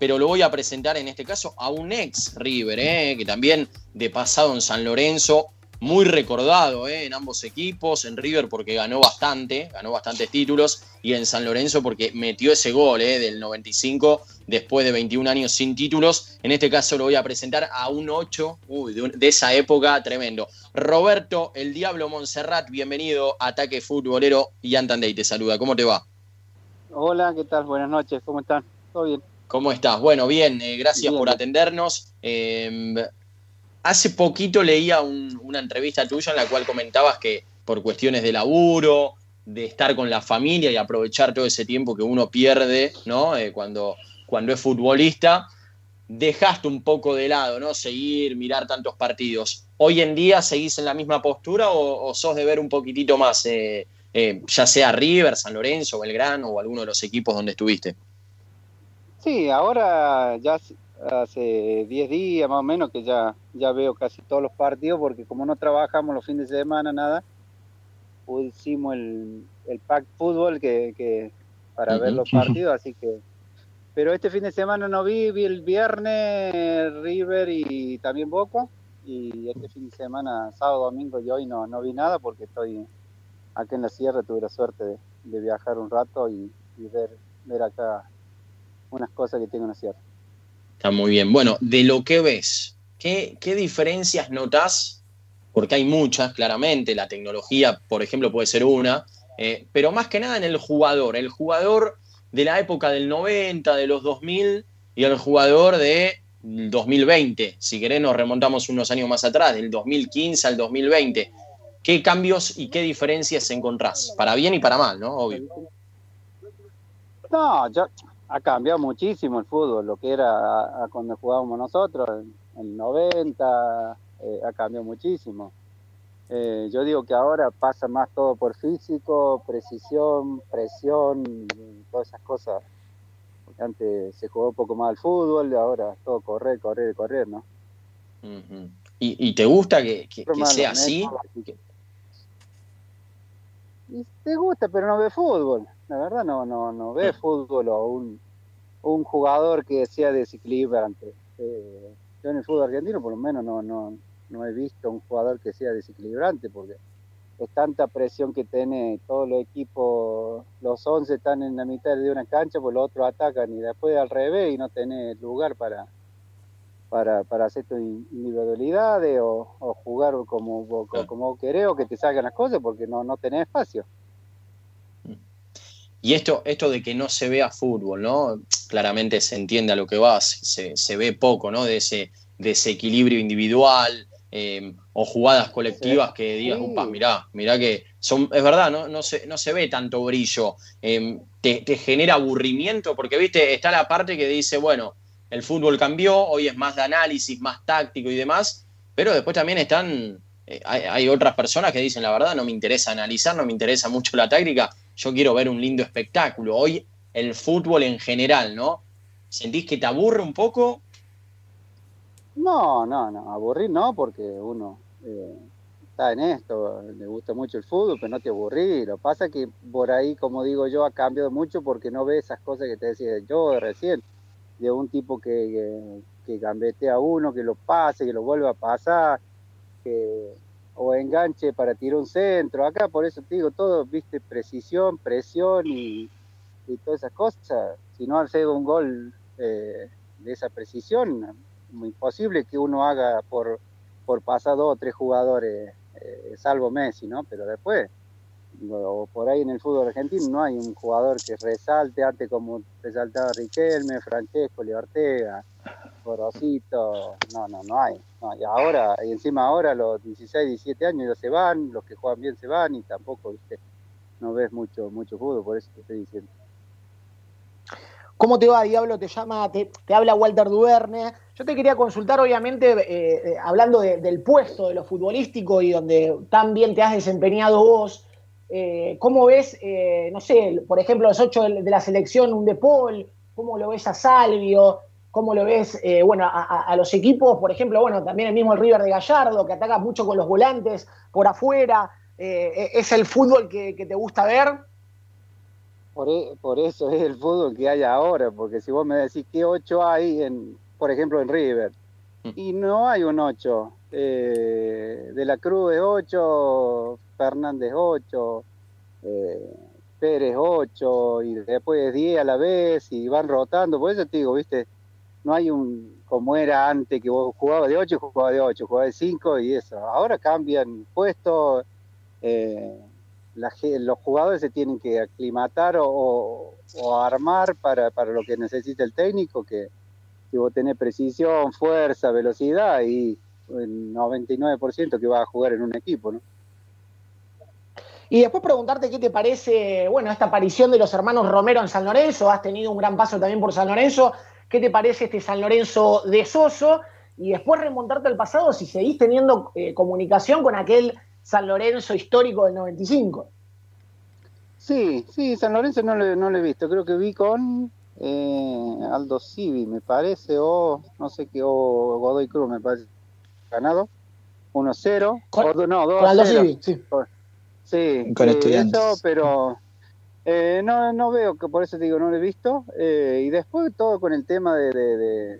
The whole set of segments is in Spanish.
pero lo voy a presentar en este caso a un ex River, eh, que también de pasado en San Lorenzo, muy recordado eh, en ambos equipos, en River porque ganó bastante, ganó bastantes títulos, y en San Lorenzo porque metió ese gol eh, del 95 después de 21 años sin títulos. En este caso lo voy a presentar a un 8 de, esa época tremendo. Roberto El Diablo Monserrat, bienvenido a Ataque Futbolero y Antandey te saluda. ¿Cómo te va? Hola, ¿qué tal? Buenas noches, ¿cómo están? ¿Todo bien? ¿Cómo estás? Bueno, bien, eh, gracias por atendernos. Em, Hace poquito leía una entrevista tuya en la cual comentabas que por cuestiones de laburo, de estar con la familia y aprovechar todo ese tiempo que uno pierde, ¿no? Eh, cuando, cuando es futbolista, dejaste un poco de lado, ¿no? Seguir, mirar tantos partidos. ¿Hoy en día seguís en la misma postura o, sos de ver un poquitito más, eh, eh, ya sea River, San Lorenzo, Belgrano o alguno de los equipos donde estuviste? Sí, ahora ya hace 10 días más o menos que ya, ya veo casi todos los partidos porque como no trabajamos los fines de semana, nada, hicimos el, el pack fútbol que, para ver los partidos, así que... Pero este fin de semana no vi, vi el viernes River y también Boca, y este fin de semana, sábado, domingo y hoy no, no vi nada porque estoy acá en la sierra, tuve la suerte de, viajar un rato y, ver, ver acá unas cosas que tengo en la sierra. Está muy bien. Bueno, de lo que ves, ¿qué, diferencias notas? Porque hay muchas, claramente. La tecnología, por ejemplo, puede ser una. Eh, pero más que nada en el jugador. El jugador de la época del 90, de los 2000 y el jugador de 2020. Si querés, nos remontamos unos años más atrás, del 2015 al 2020. ¿Qué cambios y qué diferencias encontrás? Para bien y para mal, ¿no? Obvio. No, yo, ha cambiado muchísimo el fútbol, lo que era cuando jugábamos nosotros, en el 90, eh, ha cambiado muchísimo. Eh, yo digo que ahora pasa más todo por físico, precisión, presión, todas esas cosas. Porque antes se jugó un poco más al fútbol, y ahora todo correr, correr, correr, ¿no? ¿Y, te gusta que, sea así? Y te gusta, pero no ve fútbol la verdad no, no, no ve fútbol o un, un jugador que sea desequilibrante. Eh, yo en el fútbol argentino por lo menos no, no, no he visto un jugador que sea desequilibrante porque es tanta presión que tiene todos los equipos, los 11 están en la mitad de una cancha, pues los otros atacan y después al revés y no tenés lugar para, para, para hacer tus individualidades o, jugar como, como, querés o que te salgan las cosas porque no, no tenés espacio. Y esto, esto de que no se vea fútbol, ¿no? Claramente se entiende a lo que vas, se, se ve poco, ¿no? De ese desequilibrio individual em, o jugadas colectivas que digas, upa, mirá, mirá que son, es verdad, ¿no? No se, no se ve tanto brillo. Em, te, genera aburrimiento, porque, viste, está la parte que dice, bueno, el fútbol cambió, hoy es más de análisis, más táctico y demás, pero después también están, eh, hay, hay, otras personas que dicen, la verdad, no me interesa analizar, no me interesa mucho la táctica, yo quiero ver un lindo espectáculo. Hoy el fútbol en general, ¿no? ¿Sentís que te aburre un poco? No, no, no, aburrir no, porque uno eh, está en esto, le gusta mucho el fútbol, pero no te aburrí. Lo pasa que por ahí, como digo yo, ha cambiado mucho porque no ve esas cosas que te decía yo recién, de un tipo que, que, que a uno, que lo pase, que lo vuelva a pasar, que o enganche para tirar un centro. Acá por eso te digo, todo, viste, precisión, presión y, todas esas cosas. Si no hace un gol eh, de esa precisión, imposible que uno haga por, por pasar dos o tres jugadores, eh, salvo Messi, ¿no? Pero después, o por ahí en el fútbol argentino no hay un jugador que resalte antes como resaltaba Riquelme, Francesco, Ortega, Porosito, no, no, no hay. Y ahora, y encima ahora los 16, 17 años ya se van, los que juegan bien se van y tampoco, viste, no ves mucho, mucho fútbol, por eso te estoy diciendo. ¿Cómo te va, Diablo? Te llama, te, habla Walter Duverne. Yo te quería consultar, obviamente, eh, eh, hablando del puesto de lo futbolístico y donde tan bien te has desempeñado vos. Eh, ¿Cómo ves, no sé, por ejemplo, los ocho de, la selección, un De Paul? ¿Cómo lo ves a Salvio? ¿Cómo lo ves, eh, bueno, a, los equipos, por ejemplo, bueno, también el mismo el River de Gallardo, que ataca mucho con los volantes por afuera? Eh, ¿Es el fútbol que, te gusta ver? Por, e, por, eso es el fútbol que hay ahora, porque si vos me decís qué ocho hay, en, por ejemplo, en River, mm. y no hay un ocho. Eh, de la Cruz es ocho, Fernández ocho, eh, Pérez 8 y después 10 a la vez y van rotando. Por eso te digo, viste, no hay un como era antes que vos jugabas de 8 y jugabas de 8, jugabas de 5 y eso. Ahora cambian puestos, eh, los jugadores se tienen que aclimatar o, armar para, para, lo que necesita el técnico, que si vos tenés precisión, fuerza, velocidad y el 99% que va a jugar en un equipo, ¿no? Y después preguntarte qué te parece, bueno, esta aparición de los hermanos Romero en San Lorenzo, has tenido un gran paso también por San Lorenzo, ¿qué te parece este San Lorenzo de Soso? Y después remontarte al pasado si seguís teniendo eh, comunicación con aquel San Lorenzo histórico del 95. Sí, sí, San Lorenzo no lo, no he visto, creo que vi con eh, Aldo Civi, me parece, o no sé qué, o Godoy Cruz, me parece, ganado, 1-0, no, 2 Aldo Civi, sí. Sí, con estudiantes. pero eh, no, no veo que por eso digo, no lo he visto. Eh, y después todo con el tema de,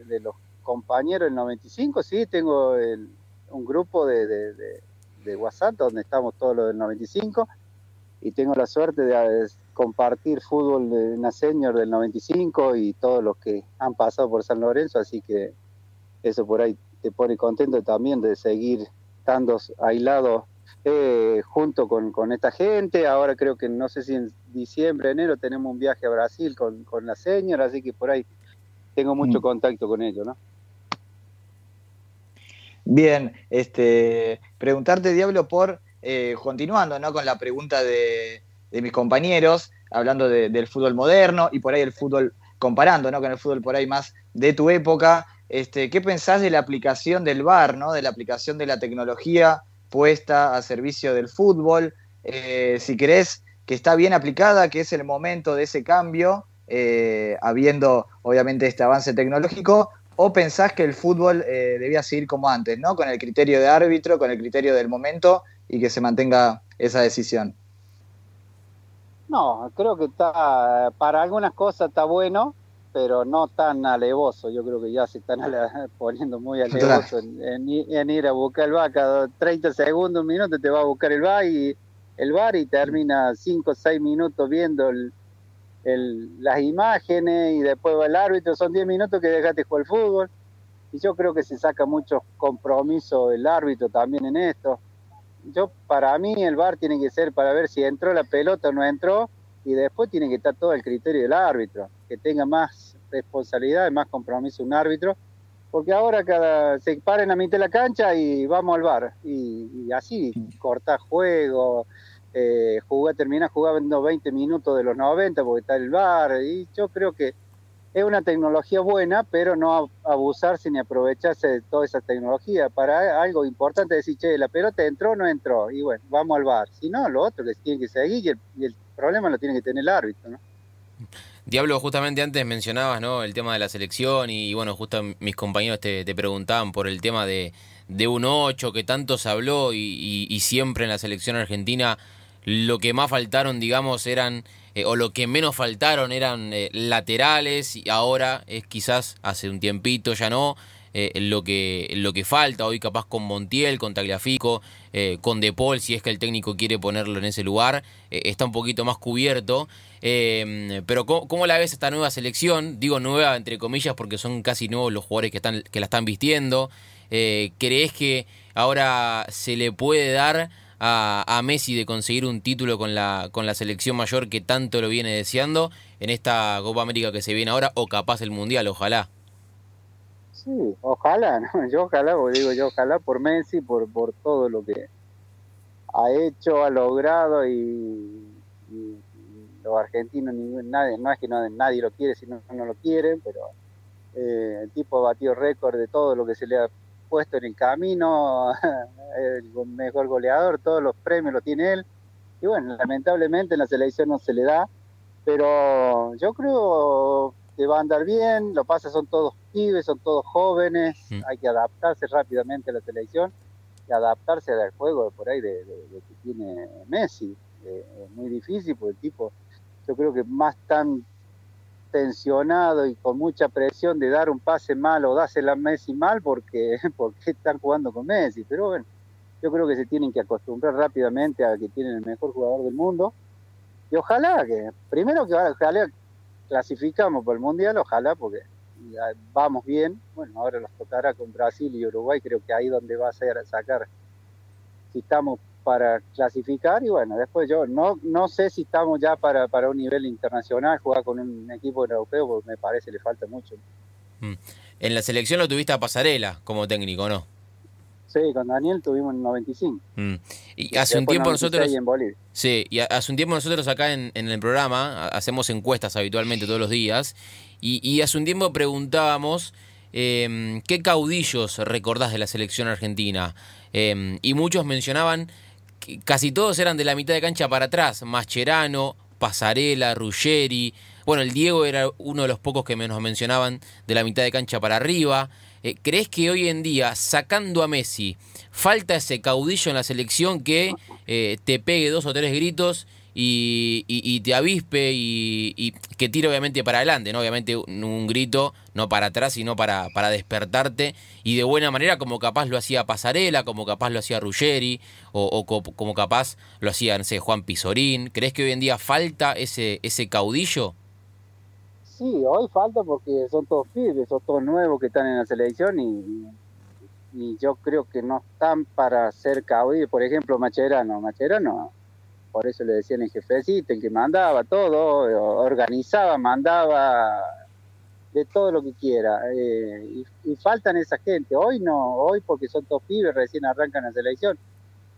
de, los compañeros del 95, sí, tengo un grupo de, WhatsApp donde estamos todos los del 95 y tengo la suerte de, compartir fútbol de una senior del 95 y todos los que han pasado por San Lorenzo, así que eso por ahí te pone contento también de seguir estando aislado eh, junto con, esta gente. Ahora creo que no sé si en diciembre, enero tenemos un viaje a Brasil con, la señora, así que por ahí tengo mucho mm. contacto con ellos, ¿no? Bien, este, preguntarte, Diablo, por, eh, continuando ¿no? con la pregunta de, mis compañeros, hablando del fútbol moderno y por ahí el fútbol, comparando ¿no? con el fútbol por ahí más de tu época, este, ¿qué pensás de la aplicación del VAR, ¿no? de la aplicación de la tecnología puesta a servicio del fútbol. Eh, si crees que está bien aplicada, que es el momento de ese cambio, eh, habiendo obviamente este avance tecnológico, o pensás que el fútbol eh, debía seguir como antes, ¿no? Con el criterio de árbitro, con el criterio del momento y que se mantenga esa decisión. No, creo que está, para algunas cosas está bueno, pero no tan alevoso. Yo creo que ya se están poniendo muy alevoso en, ir a buscar el bar. Cada 30 segundos, un minuto te va a buscar el bar y el bar y termina 5 o 6 minutos viendo las imágenes y después va el árbitro. Son 10 minutos que dejaste jugar el fútbol. Y yo creo que se saca mucho compromiso el árbitro también en esto. Yo, para mí, el bar tiene que ser para ver si entró la pelota o no entró y después tiene que estar todo el criterio del árbitro, que tenga más responsabilidad, más compromiso un árbitro, porque ahora cada se paren a mitad de la cancha y vamos al bar, y, así corta juego, eh, jugar, termina jugando 20 minutos de los 90 porque está el bar, y yo creo que es una tecnología buena, pero no abusarse ni aprovecharse de toda esa tecnología. Para algo importante decir, che, la pelota entró o no entró, y bueno, vamos al bar. Si no, lo otro que tiene que seguir y el problema lo tiene que tener el árbitro, ¿no? Diablo, justamente antes mencionabas ¿no? el tema de la selección y, bueno, justo mis compañeros te, preguntaban por el tema de, de un 8 que tanto se habló y, siempre en la selección argentina lo que más faltaron, digamos, eran, eh, o lo que menos faltaron eran eh, laterales y ahora es quizás hace un tiempito ya no, eh, lo, que, lo que falta. Hoy capaz con Montiel, con Tagliafico, eh, con De Paul, si es que el técnico quiere ponerlo en ese lugar, eh, está un poquito más cubierto. pero ¿cómo, la ves esta nueva selección? Digo nueva entre comillas porque son casi nuevos los jugadores que, están, que la están vistiendo. ¿Crees que ahora se le puede dar a, a, Messi de conseguir un título con la, con la selección mayor que tanto lo viene deseando en esta Copa América que se viene ahora o capaz el Mundial, ojalá? Sí, ojalá, ¿no? Yo ojalá, porque digo yo ojalá por Messi, por, por todo lo que ha hecho, ha logrado y, los argentinos, nadie, no es que nadie lo quiere, sino no lo quieren, pero eh, el tipo ha batido récord de todo lo que se le ha puesto en el camino, el mejor goleador, todos los premios los tiene él. Y bueno, lamentablemente en la selección no se le da, pero yo creo va a andar bien, lo pasa son todos pibes, son todos jóvenes, mm. hay que adaptarse rápidamente a la selección y adaptarse al juego por ahí de, que tiene Messi. Eh, es muy difícil porque el tipo, yo creo que más tan tensionado y con mucha presión de dar un pase mal o dársela a Messi mal porque, porque están jugando con Messi. Pero bueno, yo creo que se tienen que acostumbrar rápidamente a que tienen el mejor jugador del mundo. Y ojalá que, primero que ojalá clasificamos por el Mundial, ojalá porque vamos bien. Bueno, ahora nos tocará con Brasil y Uruguay, creo que ahí donde va a ser sacar si estamos para clasificar y bueno, después yo no, no sé si estamos ya para, para un nivel internacional, jugar con un equipo europeo, porque me parece le falta mucho. Mm. En la selección lo tuviste a Pasarela como técnico, ¿no? Sí, con Daniel tuvimos en 95. Mm. Y hace un tiempo nosotros. Sí, y hace un tiempo nosotros acá en, en, el programa hacemos encuestas habitualmente todos los días. Y, y hace un tiempo preguntábamos eh, qué caudillos recordás de la selección argentina. Eh, y muchos mencionaban casi todos eran de la mitad de cancha para atrás, Mascherano, Pasarela, Ruggeri, bueno, el Diego era uno de los pocos que menos mencionaban de la mitad de cancha para arriba. Eh, ¿Crees que hoy en día, sacando a Messi, falta ese caudillo en la selección que eh, te pegue dos o tres gritos y, te avispe y, que tire obviamente para adelante, ¿no? Obviamente un, grito, no para atrás, sino para, para despertarte y de buena manera como capaz lo hacía Pasarela, como capaz lo hacía Ruggeri o, como capaz lo hacía, no sé, Juan Pizorín. ¿Crees que hoy en día falta ese, ese caudillo? Sí, hoy falta porque son todos pibes, son todos nuevos que están en la selección y, yo creo que no están para ser caudillo. Por ejemplo, Macherano, Macherano por eso le decían el jefecito, el que mandaba todo, organizaba, mandaba de todo lo que quiera. Eh, y, faltan esa gente. Hoy no, hoy porque son todos pibes, recién arrancan la selección.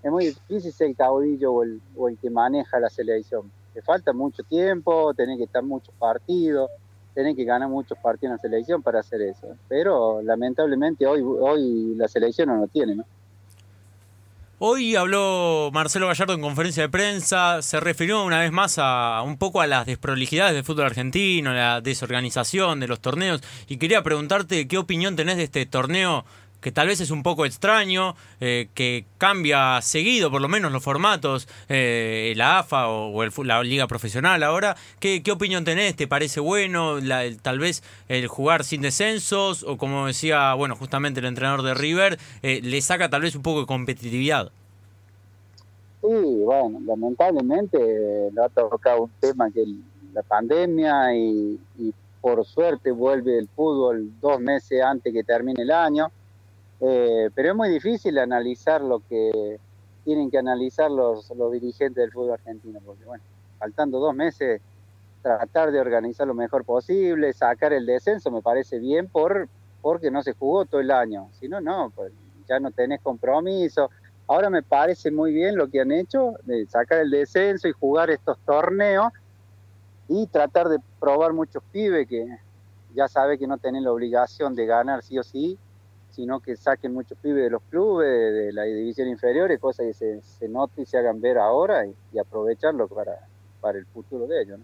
Es muy difícil ser el caudillo o el, o el que maneja la selección. Le falta mucho tiempo, tener que estar muchos partidos, tener que ganar muchos partidos en la selección para hacer eso. Pero lamentablemente hoy, hoy la selección no lo tiene, ¿no? Hoy habló Marcelo Gallardo en conferencia de prensa, se refirió una vez más a un poco a las desprolijidades del fútbol argentino, la desorganización de los torneos, y quería preguntarte qué opinión tenés de este torneo que tal vez es un poco extraño, eh, que cambia seguido, por lo menos los formatos, eh, la AFA o, la liga profesional ahora. ¿Qué, ¿Qué, opinión tenés? ¿Te parece bueno tal vez el jugar sin descensos? O como decía, bueno, justamente el entrenador de River, eh, le saca tal vez un poco de competitividad. Sí, bueno, lamentablemente no ha tocado un tema que la pandemia y, y por suerte vuelve el fútbol dos meses antes que termine el año eh, pero es muy difícil analizar lo que tienen que analizar los, los dirigentes del fútbol argentino, porque bueno, faltando dos meses, tratar de organizar lo mejor posible, sacar el descenso me parece bien por porque no se jugó todo el año, si no, no, pues ya no tenés compromiso. Ahora me parece muy bien lo que han hecho, de sacar el descenso y jugar estos torneos y tratar de probar muchos pibes que ya sabe que no tienen la obligación de ganar sí o sí, sino que saquen muchos pibes de los clubes, de, la división inferior, cosas que se, se noten y se hagan ver ahora y, aprovecharlo para, para el futuro de ellos.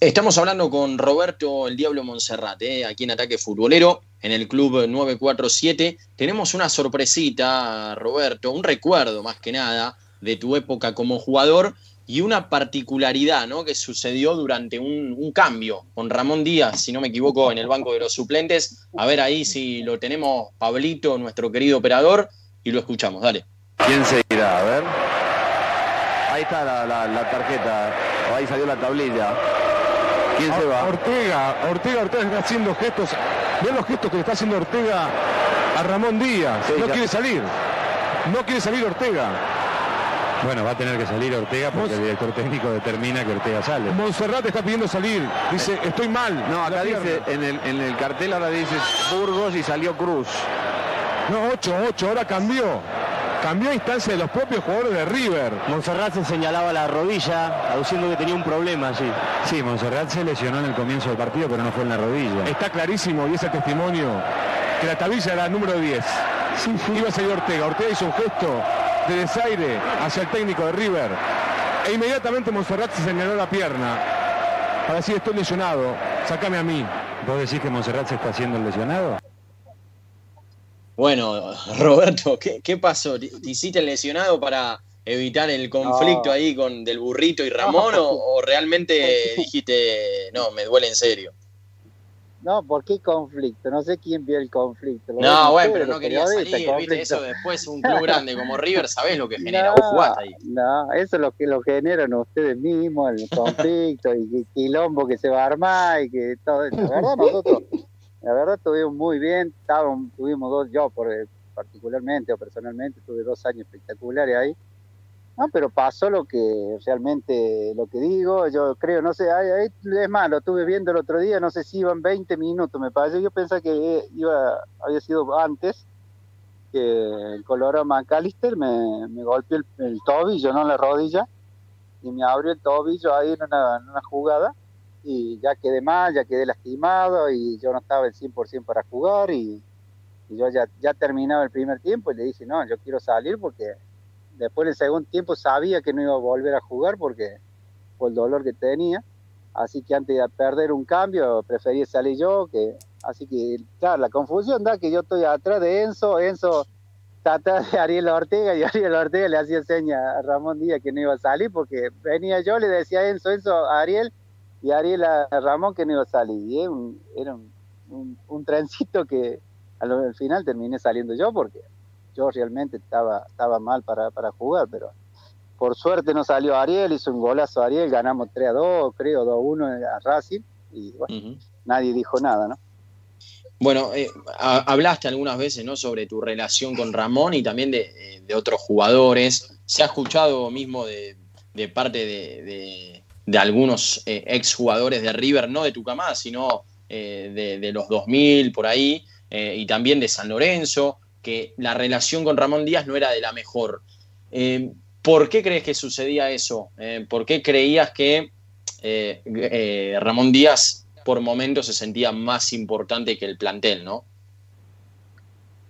Estamos hablando con Roberto el Diablo Monserrate, ¿eh? aquí en Ataque Futbolero, en el Club 947. Tenemos una sorpresita, Roberto, un recuerdo más que nada de tu época como jugador y una particularidad ¿no? que sucedió durante un, cambio con Ramón Díaz, si no me equivoco, en el banco de los suplentes. A ver ahí si lo tenemos, Pablito, nuestro querido operador, y lo escuchamos. Dale. ¿Quién se irá? A ver. Ahí está la, tarjeta, ahí salió la tablilla. ¿Quién se va? Ortega, Ortega, Ortega está haciendo gestos. Vean los gestos que le está haciendo Ortega a Ramón Díaz. no quiere salir. No quiere salir Ortega. Bueno, va a tener que salir Ortega porque el director técnico determina que Ortega sale. Monserrat está pidiendo salir. Dice, estoy mal. No, acá dice, en el, en el cartel ahora dice Burgos y salió Cruz. No, 8, 8, ahora cambió. Cambió a instancia de los propios jugadores de River. Monserrat se señalaba la rodilla, aduciendo que tenía un problema sí. Sí, Monserrat se lesionó en el comienzo del partido, pero no fue en la rodilla. Está clarísimo y ese testimonio que la tablilla era el número 10. Sí, Iba a salir Ortega. Ortega hizo un gesto de desaire hacia el técnico de River. E inmediatamente Monserrat se señaló la pierna para decir estoy lesionado, sácame a mí. ¿Vos decís que Monserrat se está haciendo lesionado? Bueno, Roberto, ¿qué, pasó? ¿Te hiciste lesionado para, evitar el conflicto ahí con del burrito y Ramón o, realmente dijiste, no, me duele en serio? No, ¿por qué conflicto? No sé quién vio el conflicto. no, bueno, pero no quería salir, viste, eso después un club grande como River, ¿sabés lo que genera? No, jugaste ahí. No, eso es lo que lo generan ustedes mismos, el conflicto y el quilombo que se va a armar y que todo eso. La verdad, nosotros, la verdad, estuvimos muy bien, estábamos, tuvimos dos, yo por, particularmente o personalmente, tuve dos años espectaculares ahí no, pero pasó lo que realmente, lo que digo, yo creo, no sé, es más, lo estuve viendo el otro día, no sé si iban 20 minutos, me parece, yo pensaba que iba, había sido antes, que el Colorado McAllister me, golpeó el, tobillo, no la rodilla, y me abrió el tobillo ahí en una, una jugada, y ya quedé mal, ya quedé lastimado, y yo no estaba el 100% para jugar, y, y yo ya, ya terminaba el primer tiempo, y le dije, no, yo quiero salir porque después del segundo tiempo sabía que no iba a volver a jugar porque por el dolor que tenía. Así que antes de perder un cambio, preferí salir yo. que Así que, claro, la confusión da que yo estoy atrás de Enzo. Enzo está atrás de Ariel Ortega y Ariel Ortega le hacía seña a Ramón Díaz que no iba a salir porque venía yo, le decía a Enzo, Enzo, a Ariel y Ariel a Ramón que no iba a salir. Y era un, un, trencito que al final terminé saliendo yo porque yo realmente estaba, estaba mal para, para jugar, pero por suerte no salió Ariel, hizo un golazo Ariel, ganamos 3 a 2, creo 2 a 1 a Racing, y bueno, nadie dijo nada, ¿no? Bueno, eh, hablaste algunas veces ¿no? sobre tu relación con Ramón y también de, de otros jugadores. Se ha escuchado mismo de, de parte de, de algunos eh, exjugadores de River, no de Tucamá, sino eh, de, los 2000 por ahí, eh, y también de San Lorenzo, que la relación con Ramón Díaz no era de la mejor. Eh, ¿Por qué crees que sucedía eso? Eh, ¿Por qué creías que eh, Ramón Díaz por momentos se sentía más importante que el plantel, no?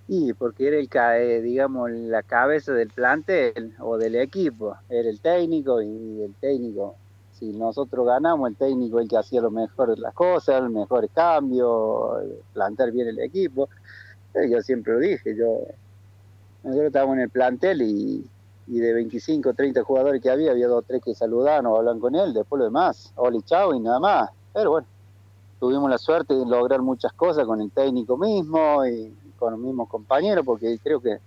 Sí, porque era el, digamos, la cabeza del plantel o del equipo, era el técnico y el técnico, si nosotros ganamos, el técnico el que hacía lo mejor las cosas, el mejor cambio, plantar bien el equipo. Eh, yo siempre lo dije, yo nosotros estábamos en el plantel y, de 25, 30 jugadores que había, había dos o tres que saludaban o hablan con él, después lo demás, Oli chao y nada más. Pero bueno, tuvimos la suerte de lograr muchas cosas con el técnico mismo y con los mismos compañeros, porque creo que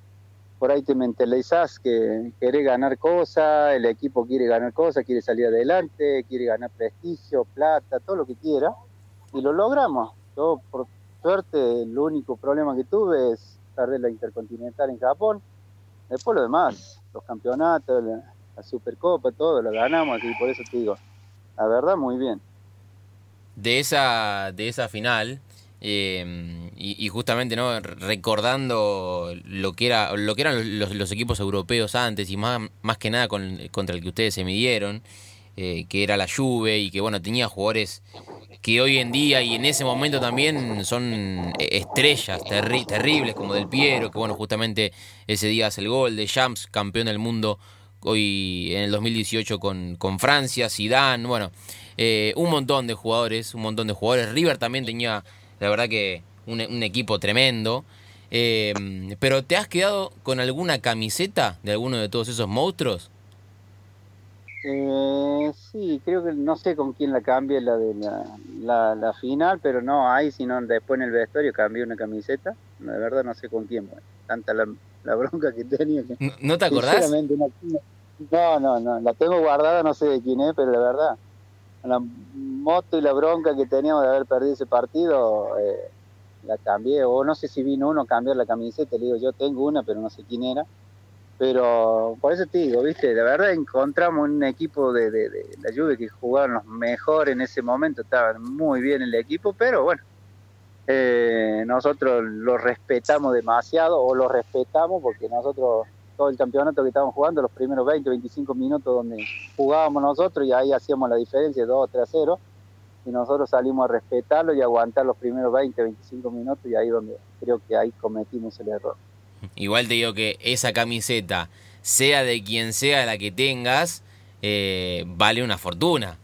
por ahí te mentalizás que querés ganar cosas, el equipo quiere ganar cosas, quiere salir adelante, quiere ganar prestigio, plata, todo lo que quiera, y lo logramos. Yo, por, suerte, el único problema que tuve es perder la Intercontinental en Japón. Después lo demás, los campeonatos, la, Supercopa, todo lo ganamos y por eso te digo, la verdad muy bien. De esa, de esa final, em, y, justamente no recordando lo que era lo que eran los, equipos europeos antes y más, más que nada con, contra el que ustedes se midieron eh, que era la Juve y que bueno tenía jugadores que hoy en día y en ese momento también son estrellas terribles como Del Piero, que bueno, justamente ese día hace el gol, de Champs, campeón del mundo hoy en el 2018 con, con Francia, Zidane, bueno, eh, un montón de jugadores, un montón de jugadores. River también tenía, la verdad que un, equipo tremendo. Eh, pero ¿te has quedado con alguna camiseta de alguno de todos esos monstruos? Eh, sí, creo que no sé con quién la cambie la de la, la, final, pero no ahí, sino después en el vestuario cambié una camiseta. De verdad no sé con quién, tanta la, bronca que tenía. ¿No te acordás? No, no, no, la tengo guardada, no sé de quién es, pero la verdad, la moto y la bronca que teníamos de haber perdido ese partido, eh, la cambié, o no sé si vino uno a cambiar la camiseta, le digo, yo tengo una, pero no sé quién era pero por eso te digo, viste, de verdad encontramos un equipo de, de, la Juve que jugaban los mejores en ese momento, estaban muy bien el equipo, pero bueno, eh, nosotros lo respetamos demasiado, o lo respetamos porque nosotros todo el campeonato que estábamos jugando, los primeros 20, 25 minutos donde jugábamos nosotros y ahí hacíamos la diferencia, 2 3 a 0, y nosotros salimos a respetarlo y aguantar los primeros 20, 25 minutos y ahí donde creo que ahí cometimos el error. Igual te digo que esa camiseta, sea de quien sea la que tengas, eh, vale una fortuna.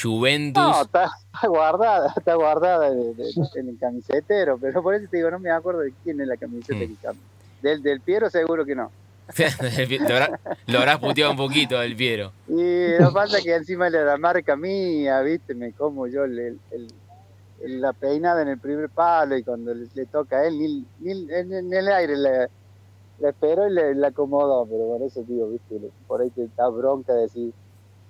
Juventus. No, está, guardada, está guardada en, el camisetero, pero por eso te digo, no me acuerdo de quién es la camiseta mm. que cambia. Del, del Piero seguro que no. lo, habrá- lo habrás puteado un poquito el Piero. Y lo que pasa es que encima de la marca mía, viste, me como yo el- la peinada en el primer palo y cuando le, le toca a él, ni, ni- en, en el aire le, le esperó y le, acomodó, pero por eso digo, viste, por ahí te da bronca decir,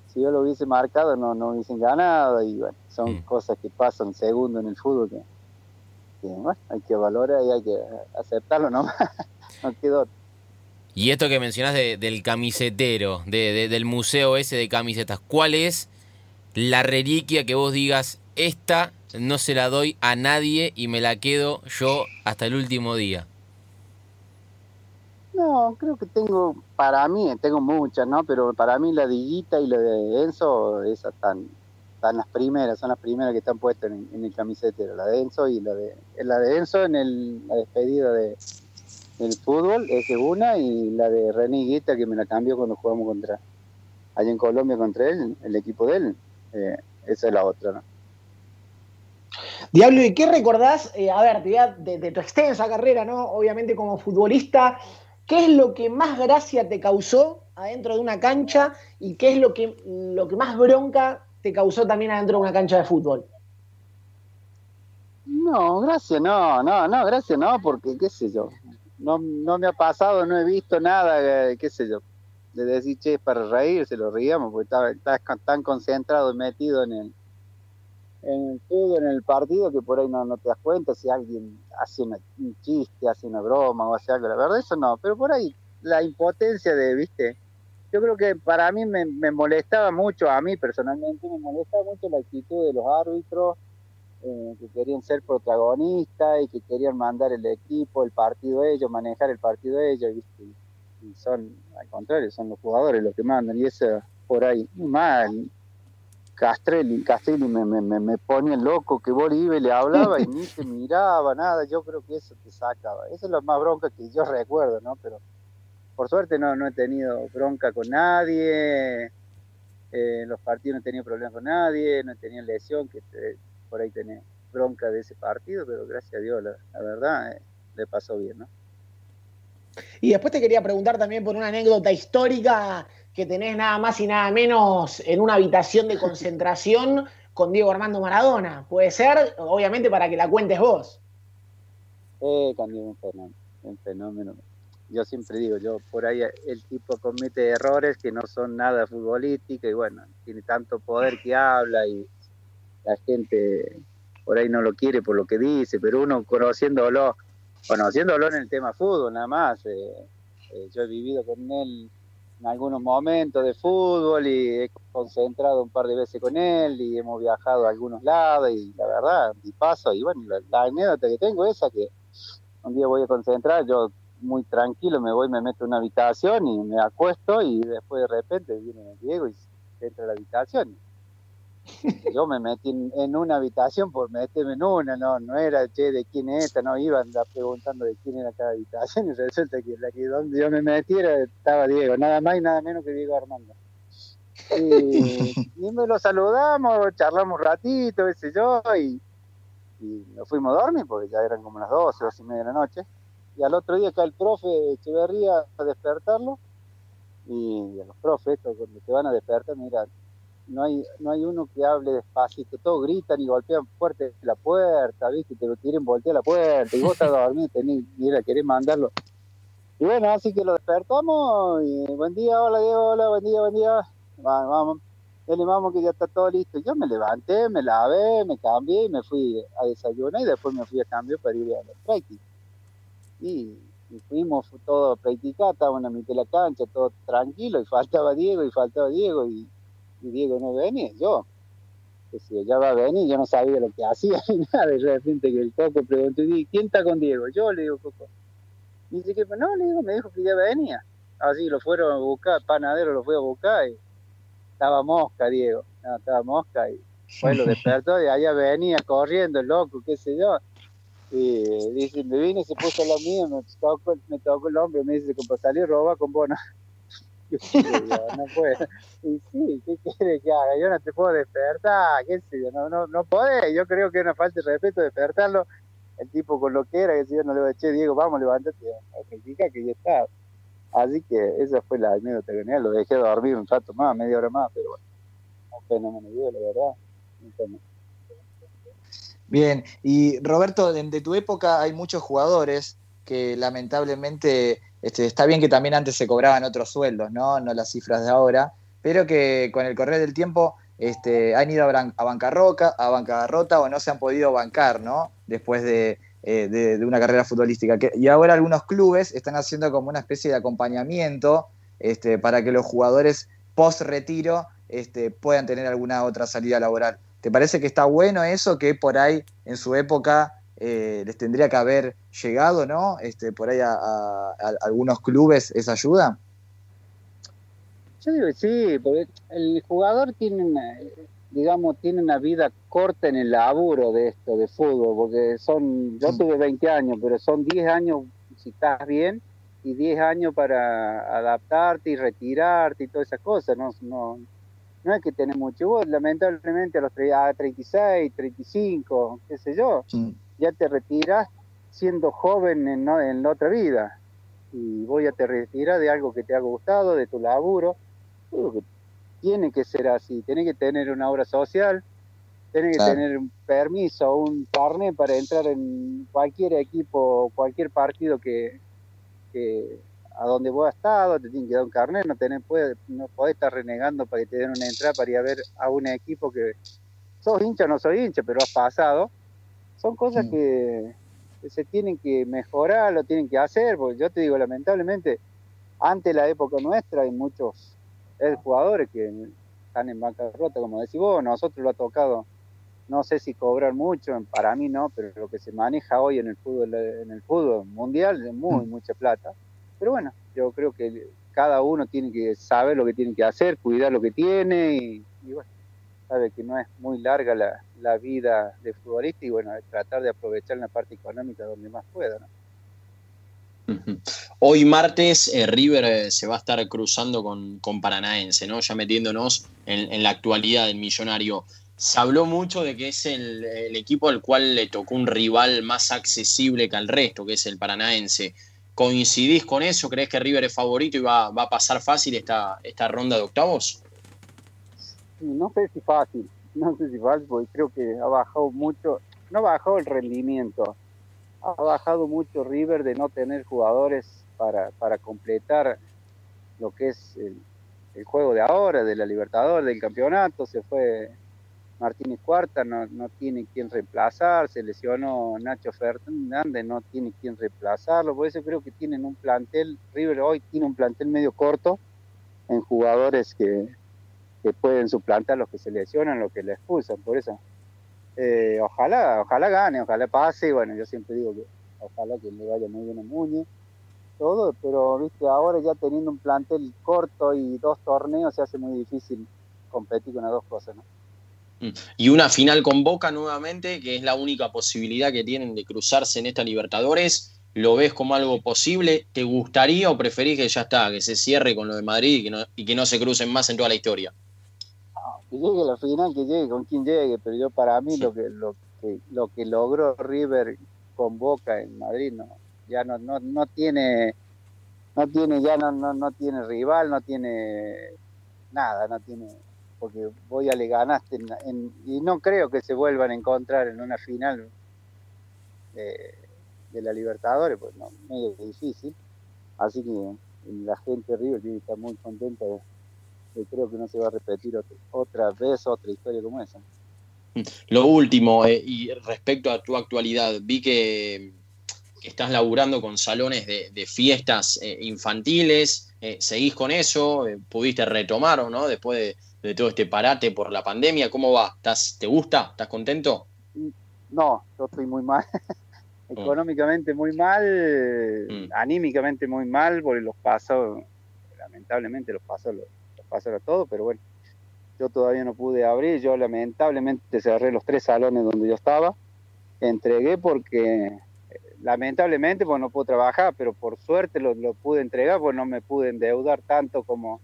si yo lo hubiese marcado no, no hubiesen ganado y bueno, son Mm. cosas que pasan segundo en el fútbol que, que, bueno, hay que valorar y hay que aceptarlo nomás, no quedó. Y esto que mencionás de- del camisetero, de- de- del museo ese de camisetas, ¿cuál es la reliquia que vos digas, esta no se la doy a nadie y me la quedo yo hasta el último día? No, creo que tengo, para mí, tengo muchas, ¿no? Pero para mí la de Higuita y la de Enzo, esas están, están las primeras, son las primeras que están puestas en, el camisetero, la de Enzo y la de, la de Enzo en el, la despedida de, del fútbol, esa es una, y la de René Higuita que me la cambió cuando jugamos contra, allá en Colombia contra él, el equipo de él, eh, esa es la otra, ¿no? Diablo, ¿y qué recordás? eh, a ver, de, tu extensa carrera, ¿no? Obviamente como futbolista, ¿qué es lo que más gracia te causó adentro de una cancha y qué es lo que, lo que más bronca te causó también adentro de una cancha de fútbol? No, gracias, no, no, no, gracias, no, porque qué sé yo, no, no me ha pasado, no he visto nada, eh, qué sé yo, de decir, che, es para reírse, lo reíamos, porque estás tan concentrado y metido en el, en el fútbol, en el partido, que por ahí no, no te das cuenta si alguien hace una- un chiste, hace una broma o hace algo, la verdad eso no, pero por ahí la impotencia de, viste, yo creo que para mí me, me molestaba mucho, a mí personalmente me molestaba mucho la actitud de los árbitros, eh, que querían ser protagonistas y que querían mandar el equipo, el partido ellos, manejar el partido ellos, ¿viste? y son, al contrario, son los jugadores los que mandan, y eso por ahí, mal. Castrelli, Castrelli me, me, me, ponía loco, que y le hablaba y ni te miraba, nada, yo creo que eso te sacaba, eso es lo más bronca que yo recuerdo, ¿no? Pero por suerte no, no he tenido bronca con nadie, eh, en los partidos no he tenido problemas con nadie, no he tenido lesión, que te- por ahí tenés bronca de ese partido, pero gracias a Dios, la, la verdad, eh, le pasó bien, ¿no? Y después te quería preguntar también por una anécdota histórica que tenés nada más y nada menos en una habitación de concentración con Diego Armando Maradona. ¿Puede ser? Obviamente para que la cuentes vos. Eh, cambió un fenómeno, un fenómeno. Yo siempre digo, yo por ahí el tipo comete errores que no son nada futbolísticos y bueno, tiene tanto poder que habla y la gente por ahí no lo quiere por lo que dice, pero uno conociéndolo, conociéndolo en el tema fútbol nada más, eh, eh, yo he vivido con él en algunos momentos de fútbol y he concentrado un par de veces con él y hemos viajado a algunos lados y la verdad, y paso, y bueno, la, la anécdota que tengo es esa que un día voy a concentrar, yo muy tranquilo me voy, me meto en una habitación y me acuesto y después de repente viene Diego y entra a la habitación. Yo me metí en, en una habitación por meterme en una, no, no era, che, de quién es esta, no iba a andar preguntando de quién era cada habitación y resulta que la que donde yo me metiera estaba Diego, nada más y nada menos que Diego Armando. Y, y me lo saludamos, charlamos un ratito, qué sé yo, y, y nos fuimos a dormir porque ya eran como las 12, 12 y media de la noche. Y al otro día acá el profe Echeverría a despertarlo, y a los profes, cuando te van a despertar, mira, no hay, no hay uno que hable despacito, todos gritan y golpean fuerte la puerta, ¿viste? Te lo quieren voltear la puerta, y vos estás dormido, tenés, mira, querés mandarlo. Y bueno, así que lo despertamos, y buen día, hola Diego, hola, buen día, buen día, vamos, vamos, dale, vamos que ya está todo listo. Yo me levanté, me lavé, me cambié y me fui a desayunar y después me fui a cambio para ir a la práctica. Y, fuimos fu- todo a practicar, estábamos en la mitad de la cancha, todo tranquilo, y faltaba Diego, y faltaba Diego, y, y Diego no venía, yo. Si ya va a venir, yo no sabía lo que hacía ni nada, de repente que el Coco preguntó, ¿quién está con Diego? Yo le digo, Coco. Y dice que, no, le digo, me dijo que ya venía. Así lo fueron a buscar, panadero lo fue a buscar, y estaba mosca, Diego, no, estaba mosca, y pues lo despertó, y allá venía corriendo, el loco, qué sé yo. Y dice, me vine, se puso la mía, me tocó, me tocó el hombro, me dice, como salió roba con no. Yo puede. Y sí, ¿qué quiere que haga? Yo no te puedo despertar, qué sé yo, no, no, no podés. Yo creo que es una falta de respeto despertarlo. El tipo con lo que era, que si yo no le voy a decir, Diego, vamos, levántate que ya está. Así que esa fue la anécdota que. Lo dejé dormir un rato más, media hora más, pero bueno, un fenómeno, la verdad. Fenómeno. Bien, y Roberto, de, de, tu época hay muchos jugadores que lamentablemente, este, está bien que también antes se cobraban otros sueldos, ¿no? No las cifras de ahora, pero que con el correr del tiempo este, han ido a, bancarrota, a bancarrota o no se han podido bancar, ¿no? Después de, eh, de, una carrera futbolística. y ahora algunos clubes están haciendo como una especie de acompañamiento este, para que los jugadores post retiro este, puedan tener alguna otra salida laboral. ¿Te parece que está bueno eso que por ahí en su época eh, les tendría que haber llegado, ¿no? Este, por ahí a, algunos clubes esa ayuda. Yo digo que sí, porque el jugador tiene una, digamos, tiene una vida corta en el laburo de esto, de fútbol, porque son, yo tuve 20 años, pero son 10 años si estás bien y 10 años para adaptarte y retirarte y todas esas cosas, no, no, no es que tenés mucho, vos lamentablemente a los 36, 35, qué sé yo, ya te retiras siendo joven en, en la otra vida. Y vos ya te retiras de algo que te ha gustado, de tu laburo, tiene que ser así, tiene que tener una obra social, tiene que tener un permiso, un carnet para entrar en cualquier equipo, cualquier partido que, que a donde vos has estado, te tienen que dar un carnet, no, tenés, puede, no podés estar renegando para que te den una entrada para ir a ver a un equipo que sos hincha o no soy hincha, pero has pasado. Son cosas que, se tienen que mejorar, lo tienen que hacer, porque yo te digo, lamentablemente, antes de la época nuestra hay muchos jugadores que están en bancarrota, como decís vos, nosotros lo ha tocado, no sé si cobrar mucho, para mí no, pero lo que se maneja hoy en el fútbol, en el fútbol mundial es muy, mm. mucha plata. Pero bueno, yo creo que cada uno tiene que saber lo que tiene que hacer, cuidar lo que tiene y, bueno, sabe que no es muy larga la, la vida de futbolista y bueno, tratar de aprovechar la parte económica donde más pueda. ¿no? Hoy martes eh, River eh, se va a estar cruzando con, con Paranaense, ¿no? Ya metiéndonos en, la actualidad del millonario. Se habló mucho de que es el, el, equipo al cual le tocó un rival más accesible que al resto, que es el Paranaense. ¿Coincidís con eso? ¿Crees que River es favorito y va, a pasar fácil esta, esta ronda de octavos? No sé si fácil, no sé si fácil, porque creo que ha bajado mucho, no ha bajado el rendimiento, ha bajado mucho River de no tener jugadores para, para completar lo que es el, juego de ahora, de la Libertadores, del campeonato, se fue Martínez Cuarta no, no tiene quien reemplazar, se lesionó Nacho Fernández, no tiene quien reemplazarlo, por eso creo que tienen un plantel, River hoy tiene un plantel medio corto en jugadores que, que pueden suplantar los que se lesionan, los que le expulsan, por eso eh, ojalá, ojalá gane, ojalá pase, bueno, yo siempre digo que ojalá que le vaya muy bien a Muñoz, todo, pero viste, ahora ya teniendo un plantel corto y dos torneos se hace muy difícil competir con las dos cosas, ¿no? Y una final con Boca nuevamente, que es la única posibilidad que tienen de cruzarse en esta Libertadores. ¿Lo ves como algo posible? ¿Te gustaría o preferís que ya está, que se cierre con lo de Madrid y que no, y que no se crucen más en toda la historia? Que llegue la final, que llegue con quien llegue, pero yo para mí lo que lo que lo que logró River con Boca en Madrid no, ya no, no, no tiene no tiene ya no, no, no tiene rival, no tiene nada, no tiene porque voy a le ganaste y no creo que se vuelvan a encontrar en una final de, la Libertadores, pues no, medio difícil. Así que la gente de River tiene que estar muy contenta de, creo que no se va a repetir otra, vez otra historia como esa. Lo último, eh, y respecto a tu actualidad, vi que, estás laburando con salones de, fiestas eh, infantiles, eh, ¿seguís con eso? ¿Pudiste retomar o no después de, de todo este parate por la pandemia. ¿Cómo va? ¿Estás, ¿Te gusta? ¿Estás contento? No, yo estoy muy mal. Mm. Económicamente muy mal, mm. anímicamente muy mal, porque los pasos, lamentablemente los pasos los, pasos a todo, pero bueno, yo todavía no pude abrir, yo lamentablemente cerré los tres salones donde yo estaba, entregué porque eh, lamentablemente pues no puedo trabajar, pero por suerte lo, lo pude entregar, pues no me pude endeudar tanto como,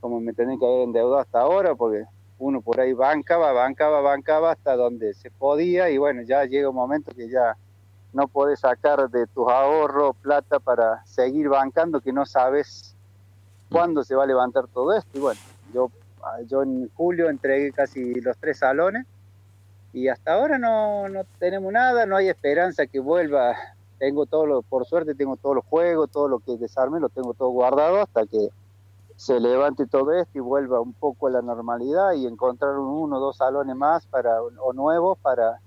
como me tenía que haber endeudado hasta ahora, porque uno por ahí bancaba, bancaba, bancaba hasta donde se podía y bueno, ya llega un momento que ya no podés sacar de tus ahorros plata para seguir bancando que no sabes cuándo se va a levantar todo esto. Y bueno, yo, yo en julio entregué casi los tres salones y hasta ahora no, no tenemos nada, no hay esperanza que vuelva. Tengo todo lo, por suerte tengo todos los juegos, todo lo que desarme, lo tengo todo guardado hasta que se levante todo esto y vuelva un poco a la normalidad y encontrar uno o dos salones más para, o nuevos para,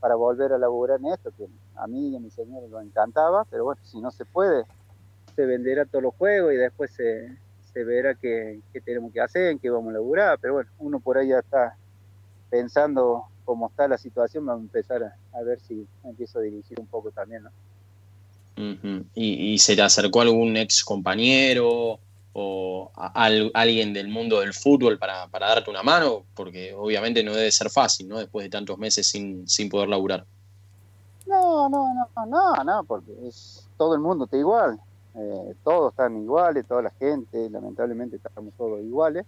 para volver a laburar en esto, que a mí y a mi señor lo encantaba, pero bueno, si no se puede, se venderá todos los juegos y después se, se verá qué, qué tenemos que hacer, en qué vamos a laburar, pero bueno, uno por ahí ya está pensando cómo está la situación, vamos a empezar a, ver si empiezo a dirigir un poco también, ¿no? ¿Y, ¿Y, se te acercó algún ex compañero o alguien del mundo del fútbol para, para, darte una mano? Porque obviamente no debe ser fácil, ¿no? Después de tantos meses sin, sin poder laburar. No, no, no, no, no, porque es, todo el mundo está igual. Eh, todos están iguales, toda la gente, lamentablemente estamos todos iguales.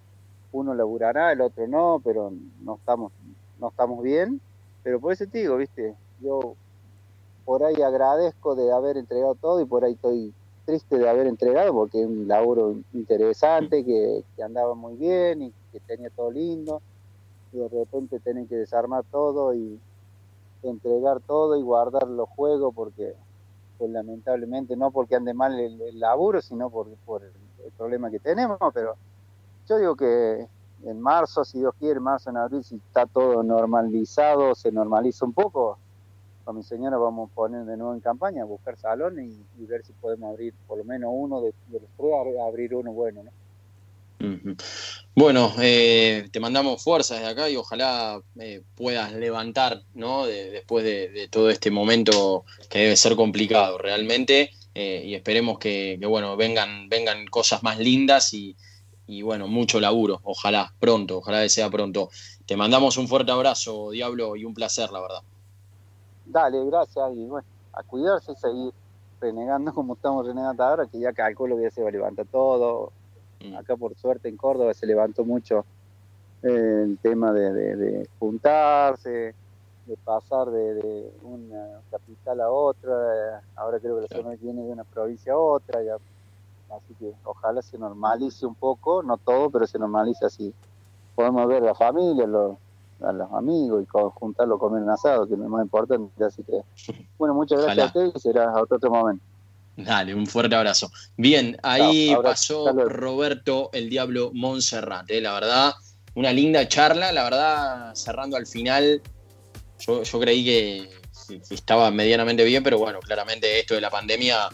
Uno laburará, el otro no, pero no estamos, no estamos bien. Pero por eso te digo, viste, yo por ahí agradezco de haber entregado todo y por ahí estoy triste de haber entregado porque es un laburo interesante, que, que andaba muy bien y que tenía todo lindo. Y de repente tienen que desarmar todo y entregar todo y guardar los juegos porque pues lamentablemente no porque ande mal el, laburo, sino por, por el, problema que tenemos, pero yo digo que en marzo, si Dios quiere, marzo, en abril, si está todo normalizado, se normaliza un poco, con mi señora vamos a poner de nuevo en campaña, a buscar salones y, ver si podemos abrir por lo menos uno de, los tres, abrir uno bueno, ¿no? Bueno, eh, te mandamos fuerza desde acá y ojalá eh, puedas levantar, ¿no? después de, todo este momento que debe ser complicado realmente. Eh, y esperemos que, bueno, vengan, vengan cosas más lindas y, bueno, mucho laburo. Ojalá, pronto, ojalá que sea pronto. Te mandamos un fuerte abrazo, Diablo, y un placer, la verdad. Dale, gracias. Y bueno, a cuidarse y seguir renegando como estamos renegando ahora, que ya calculo que ya se va a levantar todo Mm. Acá por suerte en Córdoba se levantó mucho eh, el tema de, juntarse, de pasar de, una capital a otra, ahora creo que la zona viene de una provincia a otra, ya, así que ojalá se normalice un poco, no todo, pero se normalice así. Podemos ver a la familia, a los amigos y juntarlo comer un asado, que es lo más importante, así que bueno, muchas gracias a ustedes y será a otro momento. Dale, un fuerte abrazo. Bien, ahí pasó Roberto el Diablo Montserrat, ¿eh? la verdad, una linda charla, la verdad, cerrando al final, yo, creí que, estaba medianamente bien, pero bueno, claramente esto de la pandemia,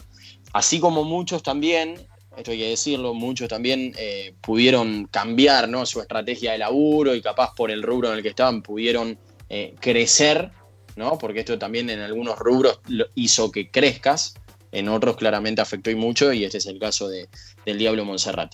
así como muchos también, esto hay que decirlo, muchos también eh, pudieron cambiar ¿no? su estrategia de laburo y capaz por el rubro en el que estaban pudieron eh, crecer, ¿no? porque esto también en algunos rubros hizo que crezcas en otros claramente afectó y mucho, y este es el caso de, del Diablo Montserrat.